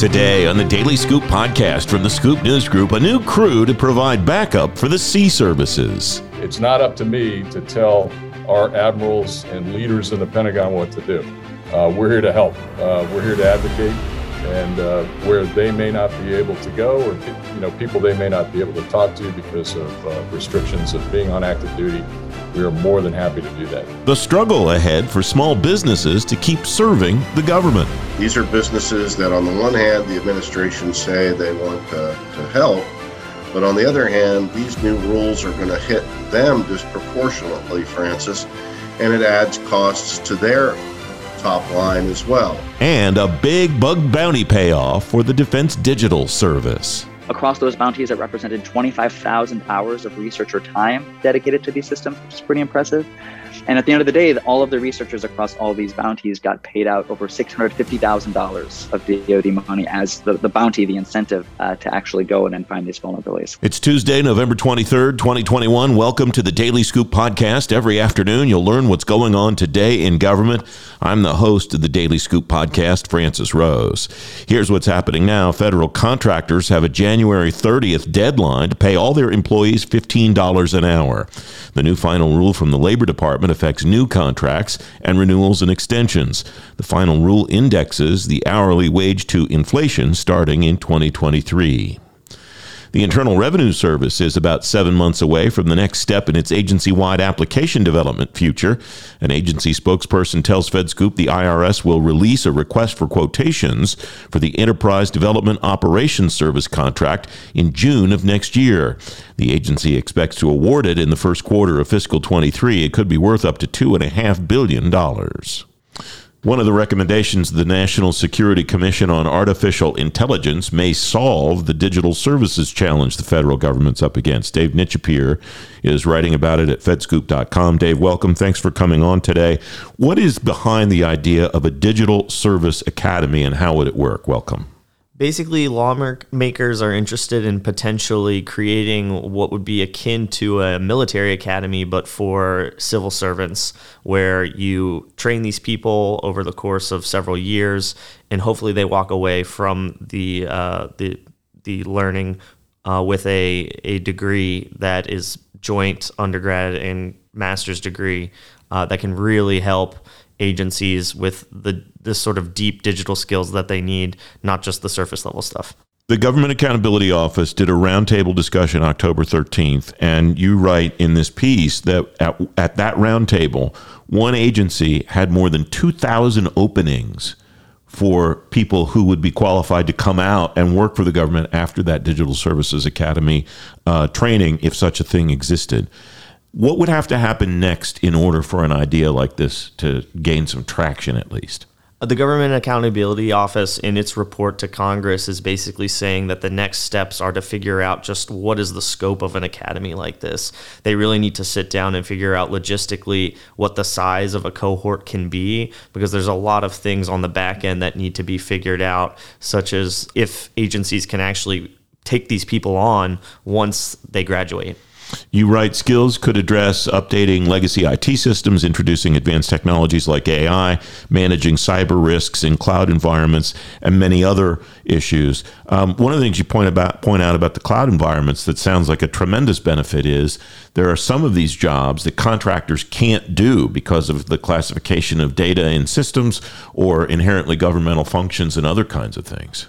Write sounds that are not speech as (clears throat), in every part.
Today on the Daily Scoop podcast from the Scoop News Group, a new crew to provide backup for the sea services. It's not up to me to tell our admirals and leaders in the Pentagon what to do. Uh, we're here to help. Uh, we're here to advocate, and uh, where they may not be able to go, or you know, people they may not be able to talk to because of uh, restrictions of being on active duty, we are more than happy to do that. The struggle ahead for small businesses to keep serving the government. These are businesses that, on the one hand, the administration say they want to, to help, but on the other hand, these new rules are going to hit them disproportionately, Francis, and it adds costs to their top line as well. And a big bug bounty payoff for the Defense Digital Service. Across those bounties, it represented 25,000 hours of researcher time dedicated to these systems, which is pretty impressive. And at the end of the day, all of the researchers across all these bounties got paid out over $650,000 of DoD money as the, the bounty, the incentive uh, to actually go in and find these vulnerabilities. It's Tuesday, November 23rd, 2021. Welcome to the Daily Scoop podcast. Every afternoon, you'll learn what's going on today in government. I'm the host of the Daily Scoop podcast, Francis Rose. Here's what's happening now. Federal contractors have a January 30th deadline to pay all their employees $15 an hour. The new final rule from the Labor Department affects new contracts and renewals and extensions. The final rule indexes the hourly wage to inflation starting in 2023. The Internal Revenue Service is about seven months away from the next step in its agency wide application development future. An agency spokesperson tells FedScoop the IRS will release a request for quotations for the Enterprise Development Operations Service contract in June of next year. The agency expects to award it in the first quarter of fiscal 23. It could be worth up to $2.5 billion. One of the recommendations of the National Security Commission on Artificial Intelligence may solve the digital services challenge the federal government's up against. Dave Nyczepir is writing about it at fedscoop.com. Dave, welcome. Thanks for coming on today. What is behind the idea of a digital service academy and how would it work? Welcome. Basically, lawmakers are interested in potentially creating what would be akin to a military academy, but for civil servants, where you train these people over the course of several years, and hopefully they walk away from the uh, the the learning uh, with a a degree that is joint undergrad and master's degree uh, that can really help agencies with the this sort of deep digital skills that they need, not just the surface level stuff. The Government Accountability Office did a roundtable discussion October 13th, and you write in this piece that at, at that roundtable, one agency had more than 2,000 openings for people who would be qualified to come out and work for the government after that Digital Services Academy uh, training, if such a thing existed. What would have to happen next in order for an idea like this to gain some traction at least? The Government Accountability Office, in its report to Congress, is basically saying that the next steps are to figure out just what is the scope of an academy like this. They really need to sit down and figure out logistically what the size of a cohort can be, because there's a lot of things on the back end that need to be figured out, such as if agencies can actually take these people on once they graduate. You write skills could address updating legacy IT systems, introducing advanced technologies like AI, managing cyber risks in cloud environments, and many other issues. Um, one of the things you point about point out about the cloud environments that sounds like a tremendous benefit is there are some of these jobs that contractors can't do because of the classification of data in systems or inherently governmental functions and other kinds of things.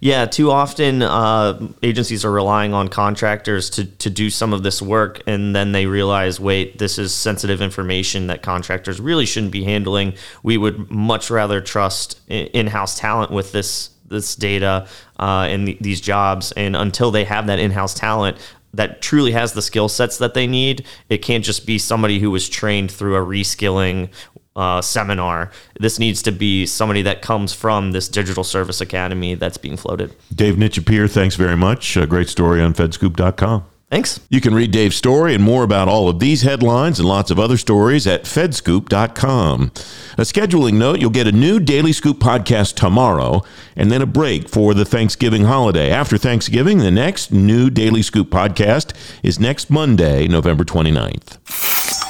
Yeah, too often uh, agencies are relying on contractors to, to do some of this work, and then they realize, wait, this is sensitive information that contractors really shouldn't be handling. We would much rather trust in house talent with this this data uh, and th- these jobs, and until they have that in house talent, that truly has the skill sets that they need. It can't just be somebody who was trained through a reskilling uh, seminar. This needs to be somebody that comes from this digital service academy that's being floated. Dave Nyczepir, thanks very much. A great story on fedscoop.com. Thanks. You can read Dave's story and more about all of these headlines and lots of other stories at fedscoop.com. A scheduling note you'll get a new Daily Scoop podcast tomorrow and then a break for the Thanksgiving holiday. After Thanksgiving, the next new Daily Scoop podcast is next Monday, November 29th.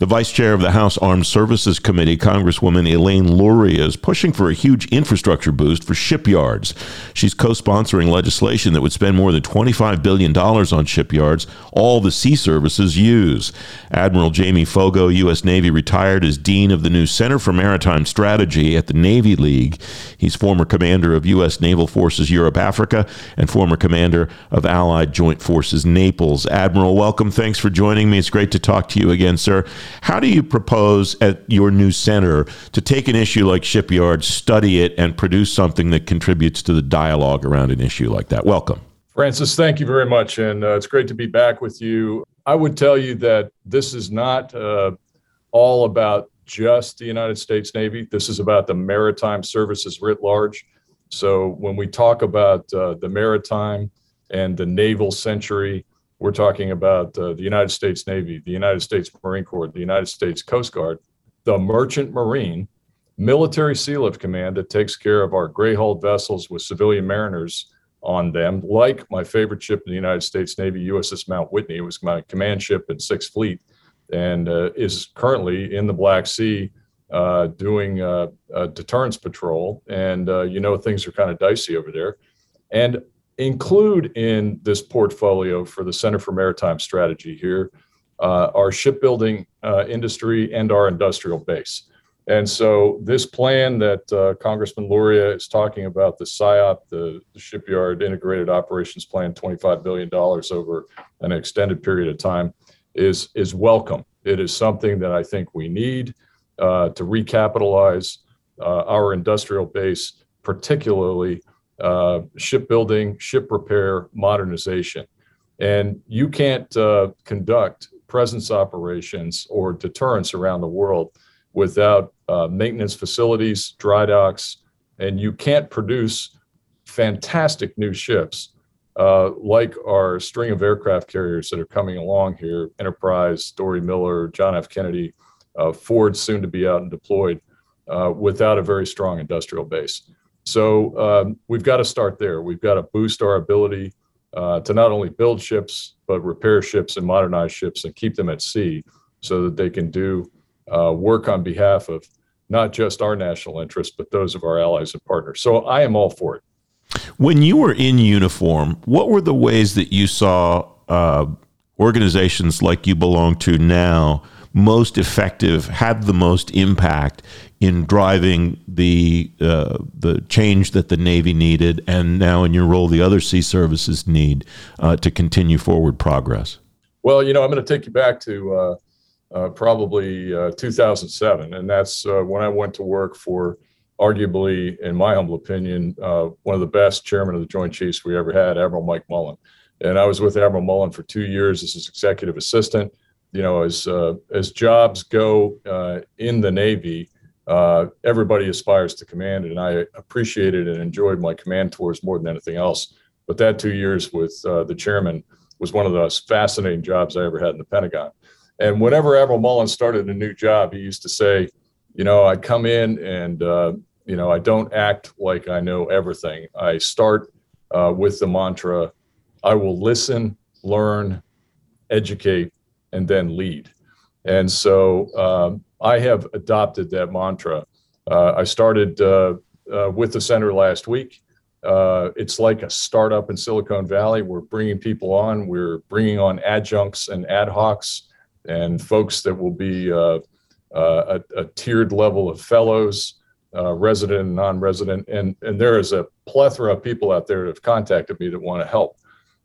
The vice chair of the House Armed Services Committee, Congresswoman Elaine Luria, is pushing for a huge infrastructure boost for shipyards. She's co sponsoring legislation that would spend more than $25 billion on shipyards, all the sea services use. Admiral Jamie Foggo, U.S. Navy retired, is Dean of the new Center for Maritime Strategy at the Navy League. He's former commander of U.S. Naval Forces Europe Africa and former commander of Allied Joint Forces Naples. Admiral, welcome. Thanks for joining me. It's great to talk to you again, sir. How do you propose at your new center to take an issue like shipyards, study it, and produce something that contributes to the dialogue around an issue like that? Welcome. Francis, thank you very much. And uh, it's great to be back with you. I would tell you that this is not uh, all about just the United States Navy. This is about the maritime services writ large. So when we talk about uh, the maritime and the naval century, we're talking about uh, the United States Navy, the United States Marine Corps, the United States Coast Guard, the Merchant Marine, Military Sealift Command that takes care of our gray hulled vessels with civilian mariners on them, like my favorite ship in the United States Navy, USS Mount Whitney. It was my command ship in Sixth Fleet and uh, is currently in the Black Sea uh, doing uh, deterrence patrol. And uh, you know, things are kind of dicey over there. And include in this portfolio for the Center for Maritime Strategy here uh, our shipbuilding uh, industry and our industrial base. And so, this plan that uh, Congressman Luria is talking about, the SIOP, the, the, Shipyard Integrated Operations Plan, $25 billion over an extended period of time, is, is welcome. It is something that I think we need uh, to recapitalize uh, our industrial base, particularly uh, shipbuilding, ship repair, modernization. And you can't uh, conduct presence operations or deterrence around the world without uh, maintenance facilities, dry docks, and you can't produce fantastic new ships uh, like our string of aircraft carriers that are coming along here Enterprise, Doris Miller, John F. Kennedy, uh, Ford soon to be out and deployed uh, without a very strong industrial base. So um, we've got to start there. We've got to boost our ability uh, to not only build ships, but repair ships and modernize ships and keep them at sea so that they can do uh, work on behalf of not just our national interests, but those of our allies and partners. So I am all for it. When you were in uniform, what were the ways that you saw uh, organizations like you belong to now most effective, had the most impact in driving the uh, the change that the Navy needed, and now in your role, the other sea services need uh, to continue forward progress? Well, you know, I'm going to take you back to uh, uh probably uh, 2007, and that's uh, when I went to work for, arguably, in my humble opinion, one of the best chairman of the Joint Chiefs we ever had, Admiral Mike Mullen. And I was with Admiral Mullen for two years as his executive assistant. You know, as as jobs go in the Navy uh, everybody aspires to command, and I appreciated and enjoyed my command tours more than anything else. But that two years with uh, the chairman was one of the most fascinating jobs I ever had in the Pentagon. And whenever Admiral Mullen started a new job, he used to say, you know, I come in and, uh, you know, I don't act like I know everything. I start uh, with the mantra I will listen, learn, educate, and then lead. And so um, I have adopted that mantra. Uh, I started uh, uh, with the center last week. Uh, it's like a startup in Silicon Valley. We're bringing people on. We're bringing on adjuncts and ad hocs and folks that will be uh, uh, a, a, tiered level of fellows, resident and non-resident. And, and there is a plethora of people out there that have contacted me that want to help.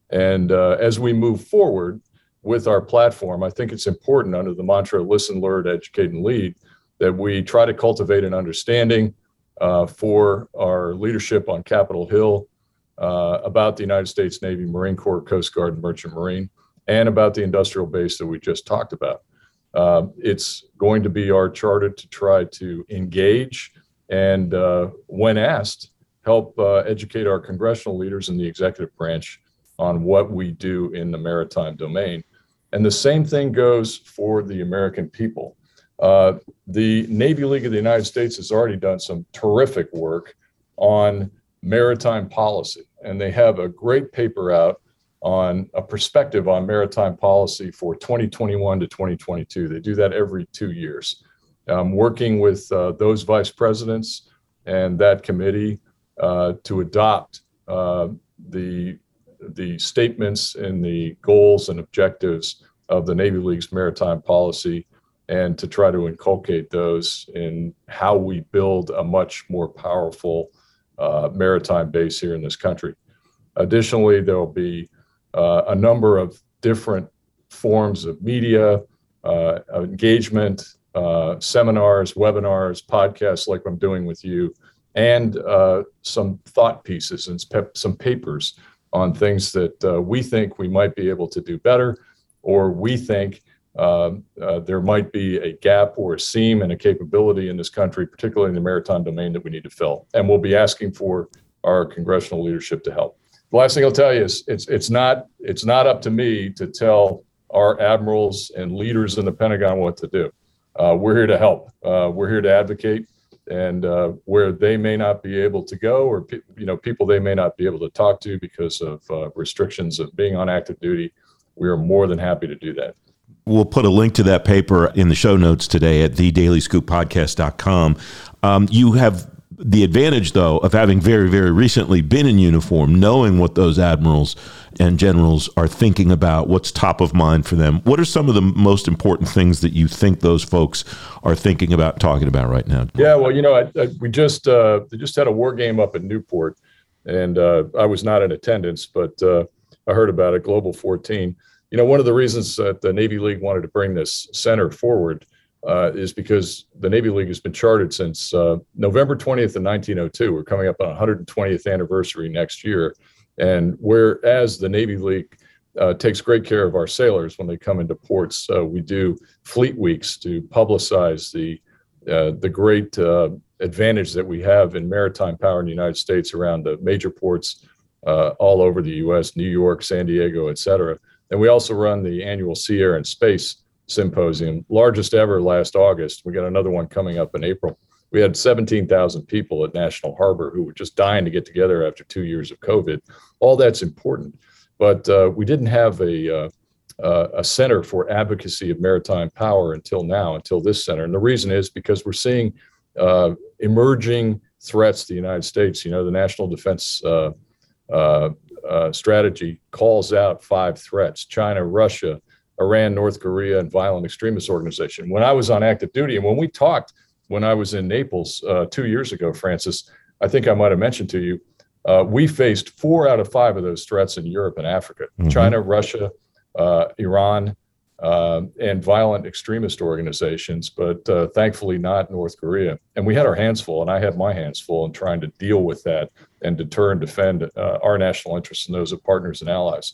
And as we move forward, with our platform, I think it's important under the mantra listen, learn, educate, and lead that we try to cultivate an understanding uh, for our leadership on Capitol Hill uh, about the United States Navy, Marine Corps, Coast Guard, and Merchant Marine, and about the industrial base that we just talked about. Uh, it's going to be our charter to try to engage and, uh, when asked, help uh, educate our congressional leaders in the executive branch on what we do in the maritime domain and the same thing goes for the American people. Uh, the Navy League of the United States has already done some terrific work on maritime policy, and they have a great paper out on a perspective on maritime policy for 2021 to 2022. They do that every two years. Working with uh, those vice presidents and that committee uh, to adopt uh, the the statements and the goals and objectives of the Navy League's maritime policy and to try to inculcate those in how we build a much more powerful uh, maritime base here in this country. Additionally, there will be uh, a number of different forms of media, uh, engagement, uh, seminars, webinars, podcasts like I'm doing with you, and uh, some thought pieces and some papers on things that uh, we think we might be able to do better, or we think um, uh, there might be a gap or a seam in a capability in this country, particularly in the maritime domain, that we need to fill. And we'll be asking for our congressional leadership to help. The last thing I'll tell you is it's it's not it's not up to me to tell our admirals and leaders in the Pentagon what to do. Uh, we're here to help. Uh, we're here to advocate, and uh, where they may not be able to go, or pe- you know, people they may not be able to talk to because of uh, restrictions of being on active duty, we are more than happy to do that. We'll put a link to that paper in the show notes today at thedailyscooppodcast.com. Um, you have the advantage, though, of having very, very recently been in uniform, knowing what those admirals and generals are thinking about, what's top of mind for them. What are some of the most important things that you think those folks are thinking about, talking about right now? Yeah, well, you know, I, I, we just uh, just had a war game up in Newport, and uh, I was not in attendance, but uh, I heard about it. Global 14. You know, one of the reasons that the Navy League wanted to bring this center forward uh, is because the Navy League has been chartered since uh, November 20th of 1902. We're coming up on 120th anniversary next year. And whereas the Navy League uh, takes great care of our sailors when they come into ports, uh, we do fleet weeks to publicize the uh, the great uh, advantage that we have in maritime power in the United States around the major ports all over the U.S., New York, San Diego, et cetera. And we also run the annual Sea, Air, and Space symposium, largest ever last August. We got another one coming up in April. We had 17,000 people at National Harbor who were just dying to get together after two years of COVID. All that's important, but uh, we didn't have a uh, uh, a center for advocacy of maritime power until now, until this center. And the reason is because we're seeing uh, emerging threats to the United States. You know, the National Defense uh, uh, Strategy calls out five threats: China, Russia, Iran, North Korea, and violent extremist organization. When I was on active duty, and when we talked when I was in Naples uh, two years ago, Francis, I think I might have mentioned to you, uh, we faced four out of five of those threats in Europe and Africa mm-hmm. China, Russia, uh, Iran, uh, and violent extremist organizations, but uh, thankfully not North Korea. And we had our hands full, and I had my hands full in trying to deal with that and deter and defend uh, our national interests and those of partners and allies.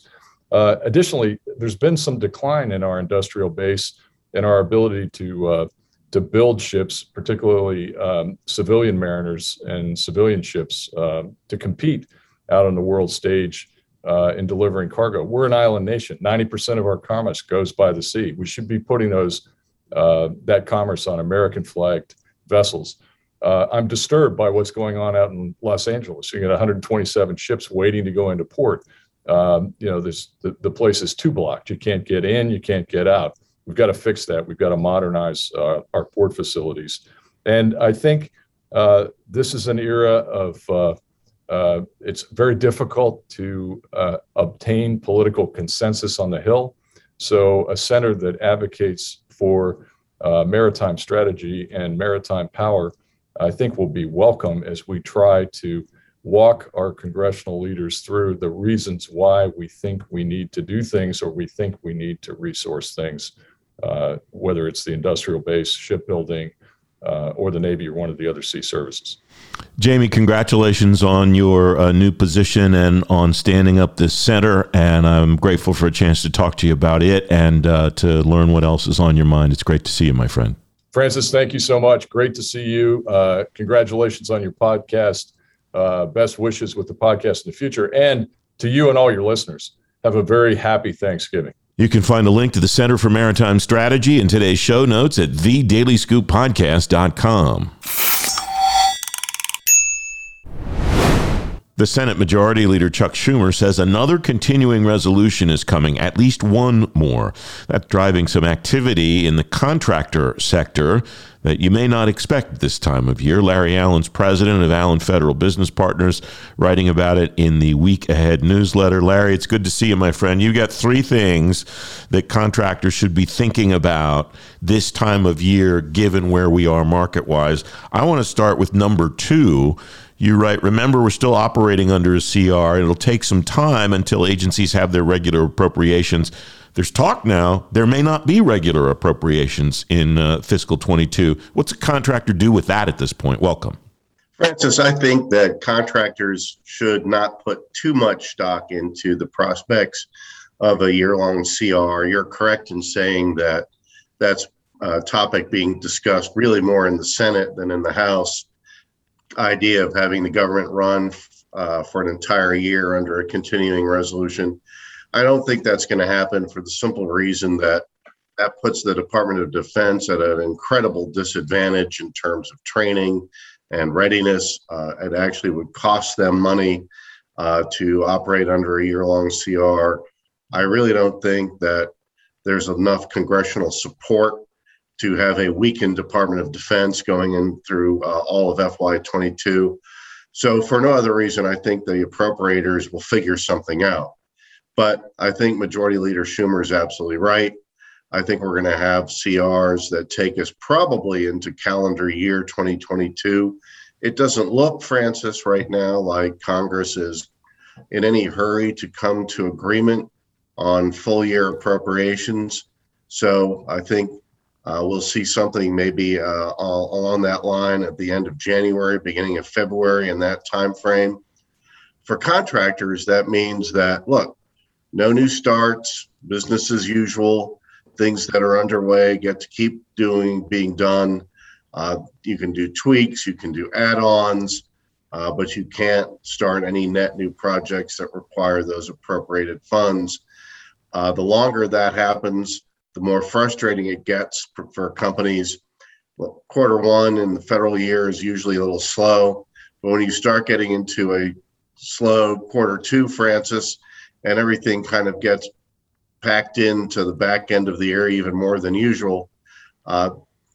Uh, additionally, there's been some decline in our industrial base and our ability to uh, to build ships, particularly um, civilian mariners and civilian ships, uh, to compete out on the world stage uh, in delivering cargo. We're an island nation. 90% of our commerce goes by the sea. We should be putting those uh, that commerce on American flagged vessels. Uh, I'm disturbed by what's going on out in Los Angeles. You got 127 ships waiting to go into port um, you know, the, the place is too blocked. You can't get in, you can't get out. We've got to fix that. We've got to modernize uh, our port facilities. And I think uh, this is an era of uh, uh it's very difficult to uh, obtain political consensus on the Hill. So a center that advocates for uh, maritime strategy and maritime power, I think, will be welcome as we try to walk our congressional leaders through the reasons why we think we need to do things or we think we need to resource things, uh, whether it's the industrial base, shipbuilding, uh, or the Navy or one of the other sea services. Jamie, congratulations on your uh, new position and on standing up this center. And I'm grateful for a chance to talk to you about it and uh, to learn what else is on your mind. It's great to see you, my friend. Francis, thank you so much. Great to see you. Uh, congratulations on your podcast. Uh, best wishes with the podcast in the future. And to you and all your listeners, have a very happy Thanksgiving. You can find a link to the Center for Maritime Strategy in today's show notes at thedailyscooppodcast.com. The Senate Majority Leader Chuck Schumer says another continuing resolution is coming, at least one more. That's driving some activity in the contractor sector that you may not expect this time of year. Larry Allen's president of Allen Federal Business Partners, writing about it in the Week Ahead newsletter. Larry, it's good to see you, my friend. You got three things that contractors should be thinking about this time of year, given where we are market wise. I want to start with number two you write, remember, we're still operating under a CR. It'll take some time until agencies have their regular appropriations. There's talk now there may not be regular appropriations in uh, fiscal 22. What's a contractor do with that at this point? Welcome. Francis, I think that contractors should not put too much stock into the prospects of a year long CR. You're correct in saying that that's a topic being discussed really more in the Senate than in the House idea of having the government run uh, for an entire year under a continuing resolution. I don't think that's going to happen for the simple reason that that puts the Department of Defense at an incredible disadvantage in terms of training and readiness. Uh, it actually would cost them money uh, to operate under a year long CR. I really don't think that there's enough congressional support to have a weakened Department of Defense going in through uh, all of FY22. So, for no other reason, I think the appropriators will figure something out. But I think Majority Leader Schumer is absolutely right. I think we're going to have CRs that take us probably into calendar year 2022. It doesn't look, Francis, right now like Congress is in any hurry to come to agreement on full year appropriations. So I think uh, we'll see something maybe uh, along that line at the end of January, beginning of February, in that time frame. For contractors, that means that look, no new starts, business as usual, things that are underway get to keep doing, being done. Uh, you can do tweaks, you can do add-ons, uh, but you can't start any net new projects that require those appropriated funds. Uh, the longer that happens, the more frustrating it gets for, for companies. Well, quarter one in the federal year is usually a little slow, but when you start getting into a slow quarter two, Francis, and everything kind of gets packed into the back end of the year even more than usual, uh,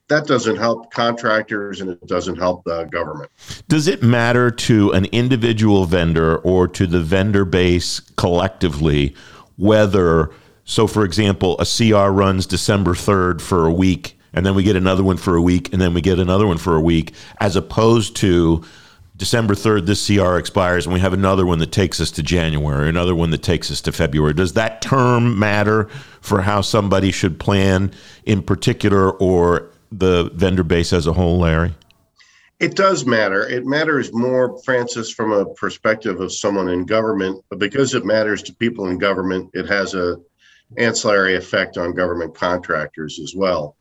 that doesn't help contractors and it doesn't help the government. Does it matter to an individual vendor or to the vendor base collectively whether so, for example, a CR runs December 3rd for a week, and then we get another one for a week, and then we get another one for a week, as opposed to December 3rd, this CR expires, and we have another one that takes us to January, another one that takes us to February. Does that term matter for how somebody should plan in particular or the vendor base as a whole, Larry? It does matter. It matters more, Francis, from a perspective of someone in government, but because it matters to people in government, it has a ancillary effect on government contractors as well.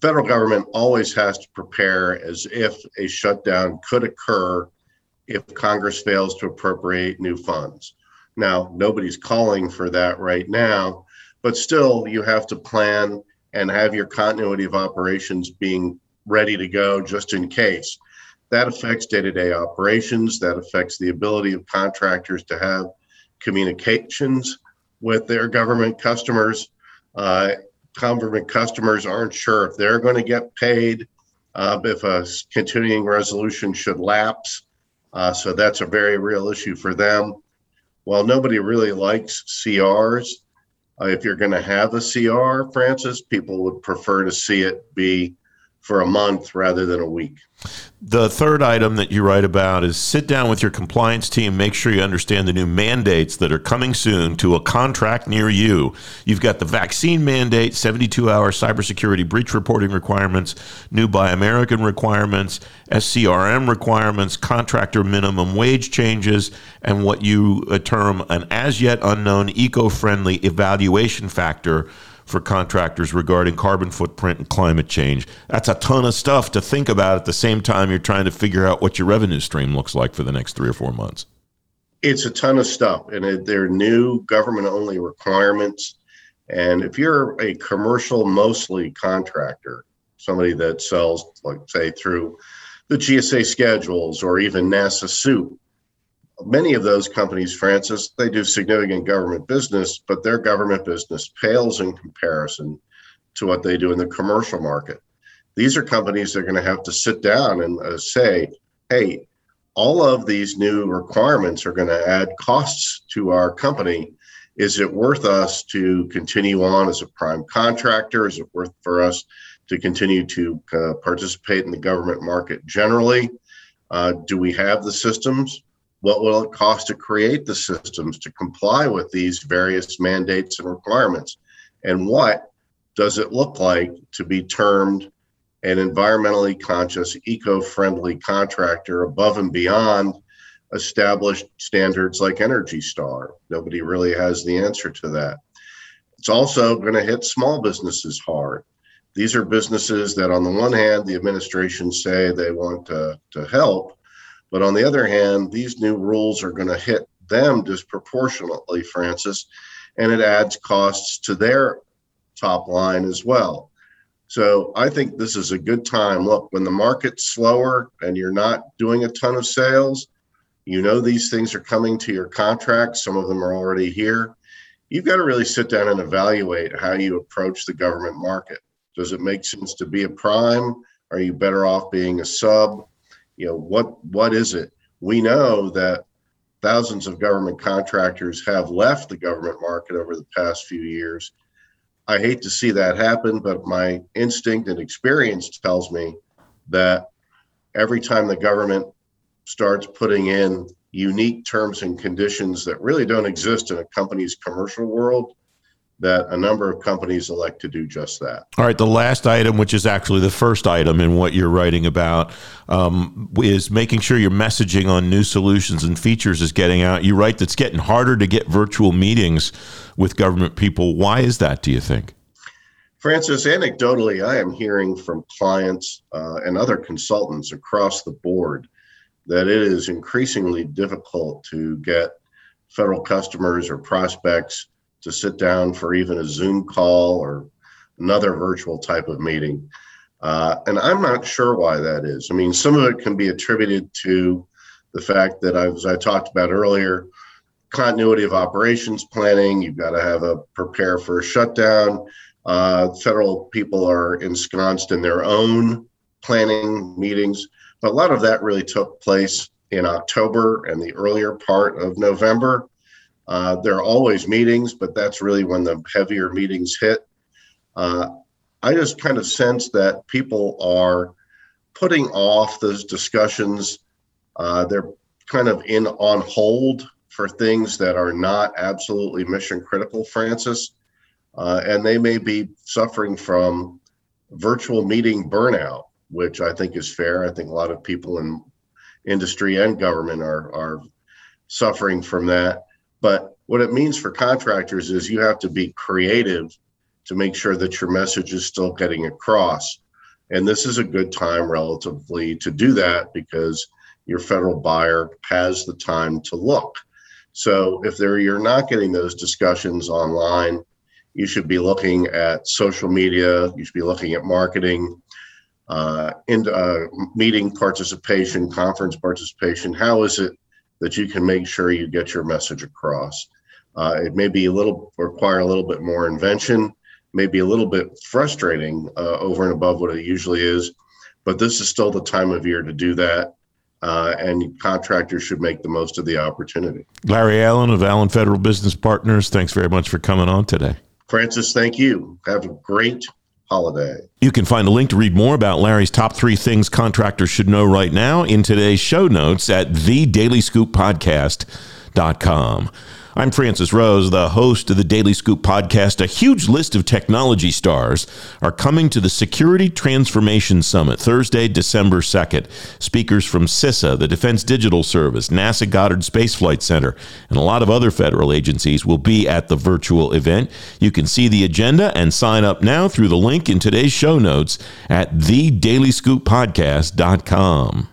Federal government always has to prepare as if a shutdown could occur if Congress fails to appropriate new funds. Now, nobody's calling for that right now, but still, you have to plan and have your continuity of operations being ready to go just in case. That affects day to day operations, that affects the ability of contractors to have communications with their government customers. Uh, government customers aren't sure if they're going to get paid uh, if a continuing resolution should lapse. Uh, so that's a very real issue for them. While nobody really likes CRs, uh, if you're going to have a CR, Francis, people would prefer to see it be for a month rather than a week. The third item that you write about is sit down with your compliance team, make sure you understand the new mandates that are coming soon to a contract near you. You've got the vaccine mandate, 72 hour cybersecurity breach reporting requirements, new Buy American requirements, SCRM requirements, contractor minimum wage changes, and what you term an as yet unknown eco friendly evaluation factor for contractors regarding carbon footprint and climate change. That's a ton of stuff to think about at the same time you're trying to figure out what your revenue stream looks like for the next three or four months. It's a ton of stuff, and they're new government only requirements. And if you're a commercial, mostly contractor, somebody that sells, like, say, through the GSA schedules or even NASA SEWP, many of those companies, Francis, they do significant government business, but their government business pales in comparison to what they do in the commercial market. These are companies that are going to have to sit down and uh, say, hey, all of these new requirements are going to add costs to our company. Is it worth us to continue on as a prime contractor? Is it worth for us to continue to uh, participate in the government market generally? Uh, do we have the systems? What will it cost to create the systems to comply with these various mandates and requirements? And what does it look like to be termed an environmentally conscious, eco friendly contractor above and beyond established standards like Energy Star? Nobody really has the answer to that. It's also going to hit small businesses hard. These are businesses that, on the one hand, the administration say they want to, to help, but on the other hand, these new rules are going to hit them disproportionately, Francis, and it adds costs to their top line as well. So I think this is a good time. Look, when the market's slower and you're not doing a ton of sales, you know these things are coming to your contracts. Some of them are already here. You've got to really sit down and evaluate how you approach the government market. Does it make sense to be a prime? Are you better off being a sub? You know, what what is it? We know that thousands of government contractors have left the government market over the past few years I hate to see that happen, but my instinct and experience tells me that every time the government starts putting in unique terms and conditions that really don't exist in a company's commercial world, that a number of companies elect to do just that. All right, the last item, which is actually the first item in what you're writing about, um, is making sure your messaging on new solutions and features is getting out. You write that's getting harder to get virtual meetings with government people. Why is that, do you think? Francis, anecdotally, I am hearing from clients uh, and other consultants across the board that it is increasingly difficult to get federal customers or prospects to sit down for even a Zoom call or another virtual type of meeting. Uh, and I'm not sure why that is. I mean, some of it can be attributed to the fact that, I, as I talked about earlier, continuity of operations planning. You've got to have a prepare for a shutdown. Uh, federal people are ensconced in their own planning meetings, but a lot of that really took place in October and the earlier part of November. Uh, there are always meetings, but that's really when the heavier meetings hit. Uh, I just kind of sense that people are putting off those discussions. Uh, they're kind of in on hold for things that are not absolutely mission critical, Francis. Uh, and they may be suffering from virtual meeting burnout, which I think is fair. I think a lot of people in industry and government are, are suffering from that. But what it means for contractors is you have to be creative to make sure that your message is still getting across. And this is a good time relatively to do that because your federal buyer has the time to look. So if there you're not getting those discussions online, you should be looking at social media, you should be looking at marketing, uh, in uh, meeting participation, conference participation. How is it that you can make sure you get your message across. Uh, it may be a little require a little bit more invention, maybe a little bit frustrating uh, over and above what it usually is, but this is still the time of year to do that. Uh, and contractors should make the most of the opportunity. Larry Allen of Allen Federal Business Partners, thanks very much for coming on today. Francis, thank you. Have a great holiday. You can find a link to read more about Larry's top three things contractors should know right now in today's show notes at thedailyscooppodcast.com. I'm Francis Rose, the host of the Daily Scoop podcast. A huge list of technology stars are coming to the Security Transformation Summit Thursday, December 2nd. Speakers from CISA, the Defense Digital Service, NASA Goddard Space Flight Center, and a lot of other federal agencies will be at the virtual event. You can see the agenda and sign up now through the link in today's show notes at thedailyscooppodcast.com.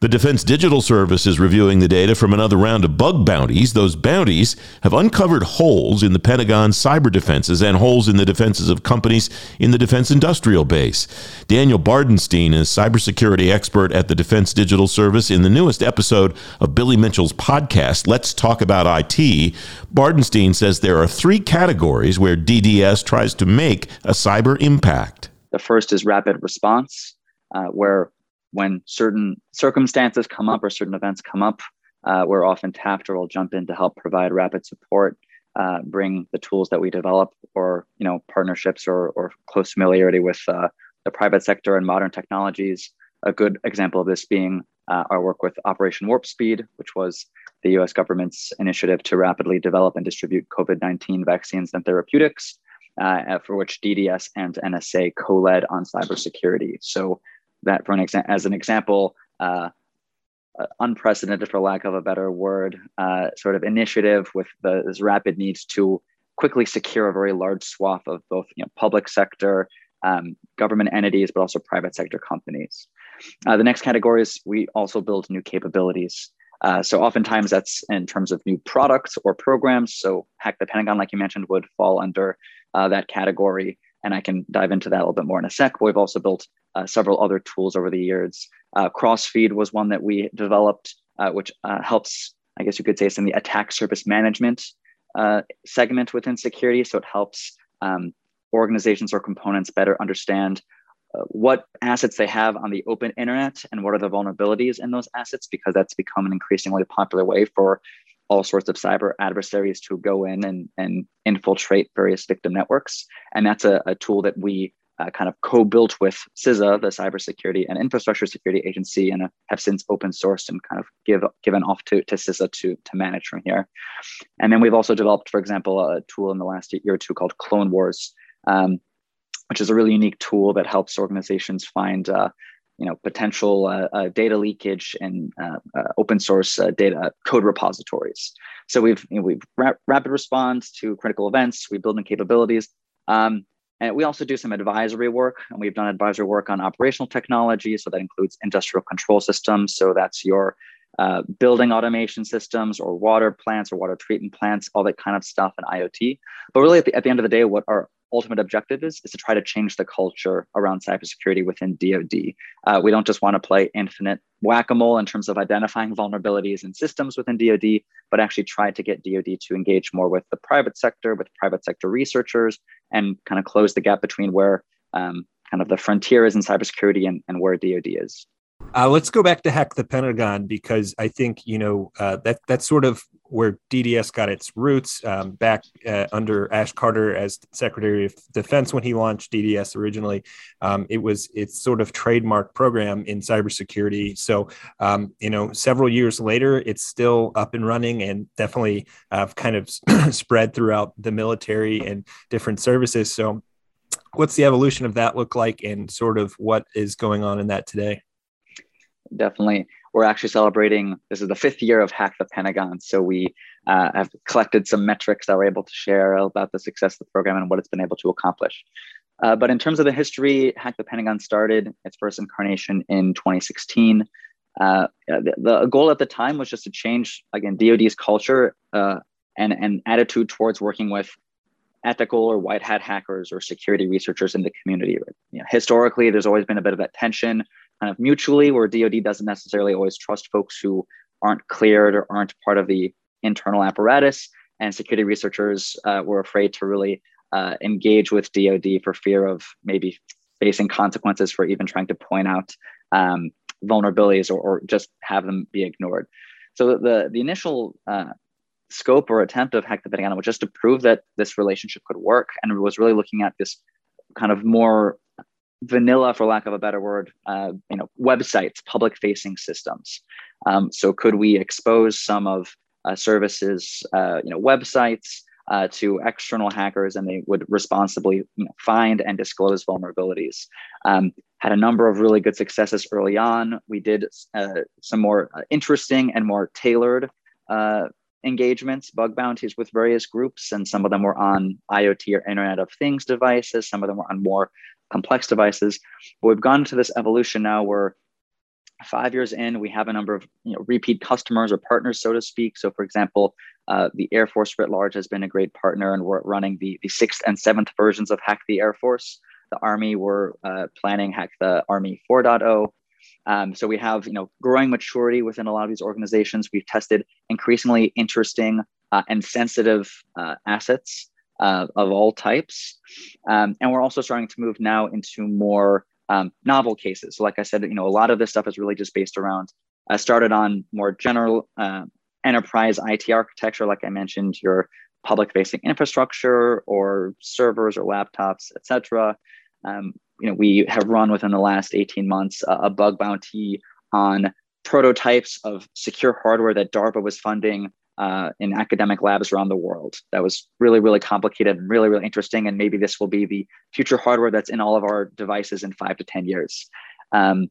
The Defense Digital Service is reviewing the data from another round of bug bounties. Those bounties have uncovered holes in the Pentagon's cyber defenses and holes in the defenses of companies in the defense industrial base. Daniel Bardenstein is cybersecurity expert at the Defense Digital Service in the newest episode of Billy Mitchell's podcast, Let's Talk About IT. Bardenstein says there are three categories where DDS tries to make a cyber impact. The first is rapid response, uh, where when certain circumstances come up or certain events come up, uh, we're often tapped or will jump in to help provide rapid support, uh, bring the tools that we develop or you know partnerships or, or close familiarity with uh, the private sector and modern technologies. A good example of this being uh, our work with Operation Warp Speed, which was the US government's initiative to rapidly develop and distribute COVID 19 vaccines and therapeutics, uh, for which DDS and NSA co led on cybersecurity. So that for an exa- as an example, uh, uh, unprecedented, for lack of a better word, uh, sort of initiative with the, this rapid need to quickly secure a very large swath of both you know, public sector, um, government entities, but also private sector companies. Uh, the next category is we also build new capabilities. Uh, so oftentimes that's in terms of new products or programs. So Hack the Pentagon, like you mentioned, would fall under uh, that category. And I can dive into that a little bit more in a sec. But We've also built uh, several other tools over the years. Uh, Crossfeed was one that we developed, uh, which uh, helps, I guess you could say, it's in the attack surface management uh, segment within security. So it helps um, organizations or components better understand uh, what assets they have on the open internet and what are the vulnerabilities in those assets, because that's become an increasingly popular way for all sorts of cyber adversaries to go in and, and infiltrate various victim networks. And that's a, a tool that we uh, kind of co-built with CISA, the Cybersecurity and Infrastructure Security Agency, and uh, have since open sourced and kind of give given off to, to CISA to, to manage from here. And then we've also developed, for example, a tool in the last year or two called Clone Wars, um, which is a really unique tool that helps organizations find uh, you know potential uh, uh, data leakage and uh, uh open source uh, data code repositories. So we've you know, we've ra- rapid response to critical events. We build new capabilities. Um, and we also do some advisory work, and we've done advisory work on operational technology. So that includes industrial control systems. So that's your uh, building automation systems or water plants or water treatment plants, all that kind of stuff, and IoT. But really, at the, at the end of the day, what our ultimate objective is, is to try to change the culture around cybersecurity within DoD. Uh, we don't just want to play infinite whack-a-mole in terms of identifying vulnerabilities in systems within DoD, but actually try to get DoD to engage more with the private sector, with private sector researchers, and kind of close the gap between where um, kind of the frontier is in cybersecurity and, and where DoD is. Uh, let's go back to hack the Pentagon because I think you know uh, that that's sort of where DDS got its roots um, back uh, under Ash Carter as Secretary of Defense when he launched DDS originally. Um, it was its sort of trademark program in cybersecurity. So um, you know, several years later, it's still up and running and definitely uh, kind of (clears throat) spread throughout the military and different services. So. What's the evolution of that look like, and sort of what is going on in that today? definitely. We're actually celebrating, this is the fifth year of Hack the Pentagon. So we uh, have collected some metrics that we're able to share about the success of the program and what it's been able to accomplish. Uh, but in terms of the history, Hack the Pentagon started its first incarnation in 2016. Uh, the, the, goal at the time was just to change, again, DoD's culture uh, and, and attitude towards working with ethical or white hat hackers or security researchers in the community. You know, historically, there's always been a bit of that tension kind of mutually, where DoD doesn't necessarily always trust folks who aren't cleared or aren't part of the internal apparatus. And security researchers uh, were afraid to really uh, engage with DoD for fear of maybe facing consequences for even trying to point out um, vulnerabilities or, or, just have them be ignored. So the the initial uh, scope or attempt of Hack the Pentagon was just to prove that this relationship could work, and was really looking at this kind of more vanilla, for lack of a better word, uh, you know, websites, public-facing systems. Um, so could we expose some of uh, services, uh, you know, websites uh, to external hackers, and they would responsibly you know, find and disclose vulnerabilities? Um, had a number of really good successes early on. We did uh, some more uh, interesting and more tailored engagements, bug bounties with various groups, and some of them were on IoT or Internet of Things devices. Some of them were on more complex devices. But we've gone to this evolution now where five years in, we have a number of you know, repeat customers or partners, so to speak. So, for example, uh, the Air Force writ large has been a great partner, and we're running the, the sixth and seventh versions of Hack the Air Force. The Army, we're uh, planning Hack the Army 4.0. Um, so we have you know growing maturity within a lot of these organizations. We've tested increasingly interesting uh, and sensitive uh, assets uh, of all types, um, and we're also starting to move now into more um, novel cases. So like I said, you know a lot of this stuff is really just based around. I uh, started on more general uh, enterprise IT architecture, like I mentioned, your public-facing infrastructure or servers or laptops, etc. Um, you know, we have run within the last 18 months uh, a bug bounty on prototypes of secure hardware that DARPA was funding uh, in academic labs around the world. That was really, really complicated and really, really interesting. And maybe this will be the future hardware that's in all of our devices in five to 10 years. Um,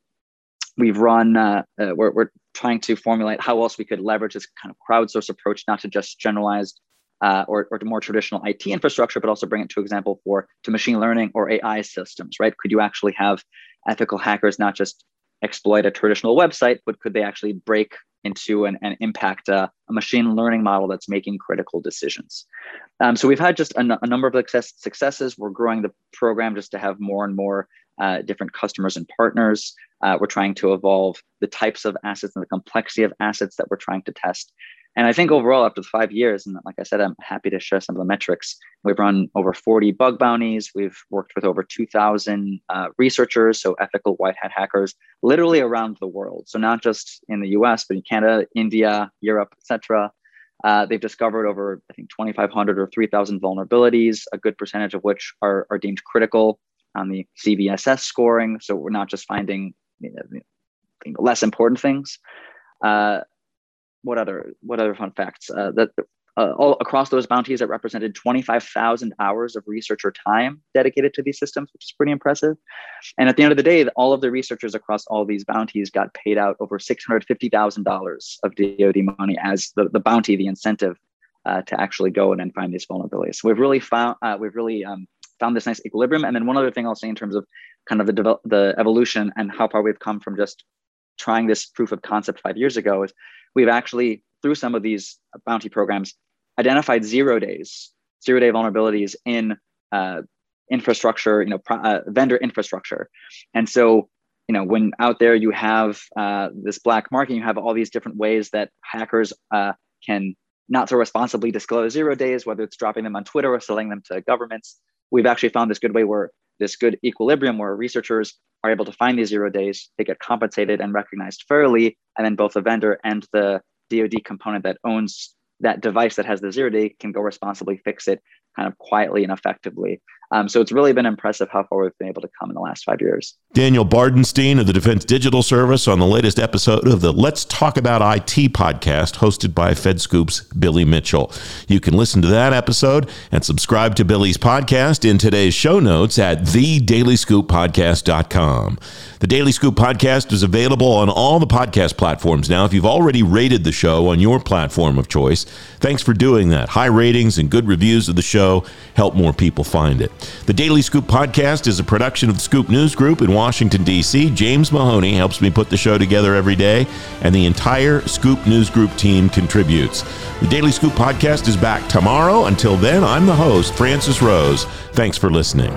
we've run, uh, uh, we're, we're trying to formulate how else we could leverage this kind of crowdsource approach, not to just generalized uh, or, or to more traditional IT infrastructure, but also bring it to example for to machine learning or AI systems, right? Could you actually have ethical hackers not just exploit a traditional website, but could they actually break into and, and impact a, a, machine learning model that's making critical decisions? Um, so we've had just a, n- a number of success, successes. We're growing the program just to have more and more uh, different customers and partners. Uh, we're trying to evolve the types of assets and the complexity of assets that we're trying to test. And I think overall, after five years, and like I said, I'm happy to share some of the metrics. We've run over 40 bug bounties. We've worked with over 2,000 uh, researchers, so ethical white hat hackers, literally around the world. So not just in the U.S., but in Canada, India, Europe, etc. Uh, they've discovered over, I think, 2,500 or 3,000 vulnerabilities, a good percentage of which are, are deemed critical on the CVSS scoring. So we're not just finding you know, less important things. Uh, what other what other fun facts? Uh, that uh, all across those bounties, it represented 25,000 hours of researcher time dedicated to these systems, which is pretty impressive. And at the end of the day, all of the researchers across all these bounties got paid out over $650,000 of DoD money as the, the bounty, the incentive uh, to actually go in and find these vulnerabilities. So we've really found uh, we've really um, found this nice equilibrium. And then one other thing I'll say in terms of kind of the develop, the evolution and how far we've come from just trying this proof of concept five years ago is we've actually, through some of these bounty programs, identified zero days, zero day vulnerabilities in uh, infrastructure, you know, pro- uh, vendor infrastructure. And so, you know, when out there you have uh, this black market, you have all these different ways that hackers uh, can not so responsibly disclose zero days, whether it's dropping them on Twitter or selling them to governments. We've actually found this good way where this good equilibrium where researchers are able to find these zero days, they get compensated and recognized fairly, and then both the vendor and the DoD component that owns that device that has the zero day can go responsibly fix it kind of quietly and effectively. Um, so it's really been impressive how far we've been able to come in the last five years. Daniel Bardenstein of the Defense Digital Service on the latest episode of the Let's Talk About IT podcast hosted by FedScoop's Billy Mitchell. You can listen to that episode and subscribe to Billy's podcast in today's show notes at thedailyscooppodcast.com. The Daily Scoop podcast is available on all the podcast platforms now. If you've already rated the show on your platform of choice, thanks for doing that. High ratings and good reviews of the show help more people find it. The Daily Scoop podcast is a production of the Scoop News Group in Washington, D.C. James Mahoney helps me put the show together every day, and the entire Scoop News Group team contributes. The Daily Scoop podcast is back tomorrow. Until then, I'm the host, Francis Rose. Thanks for listening.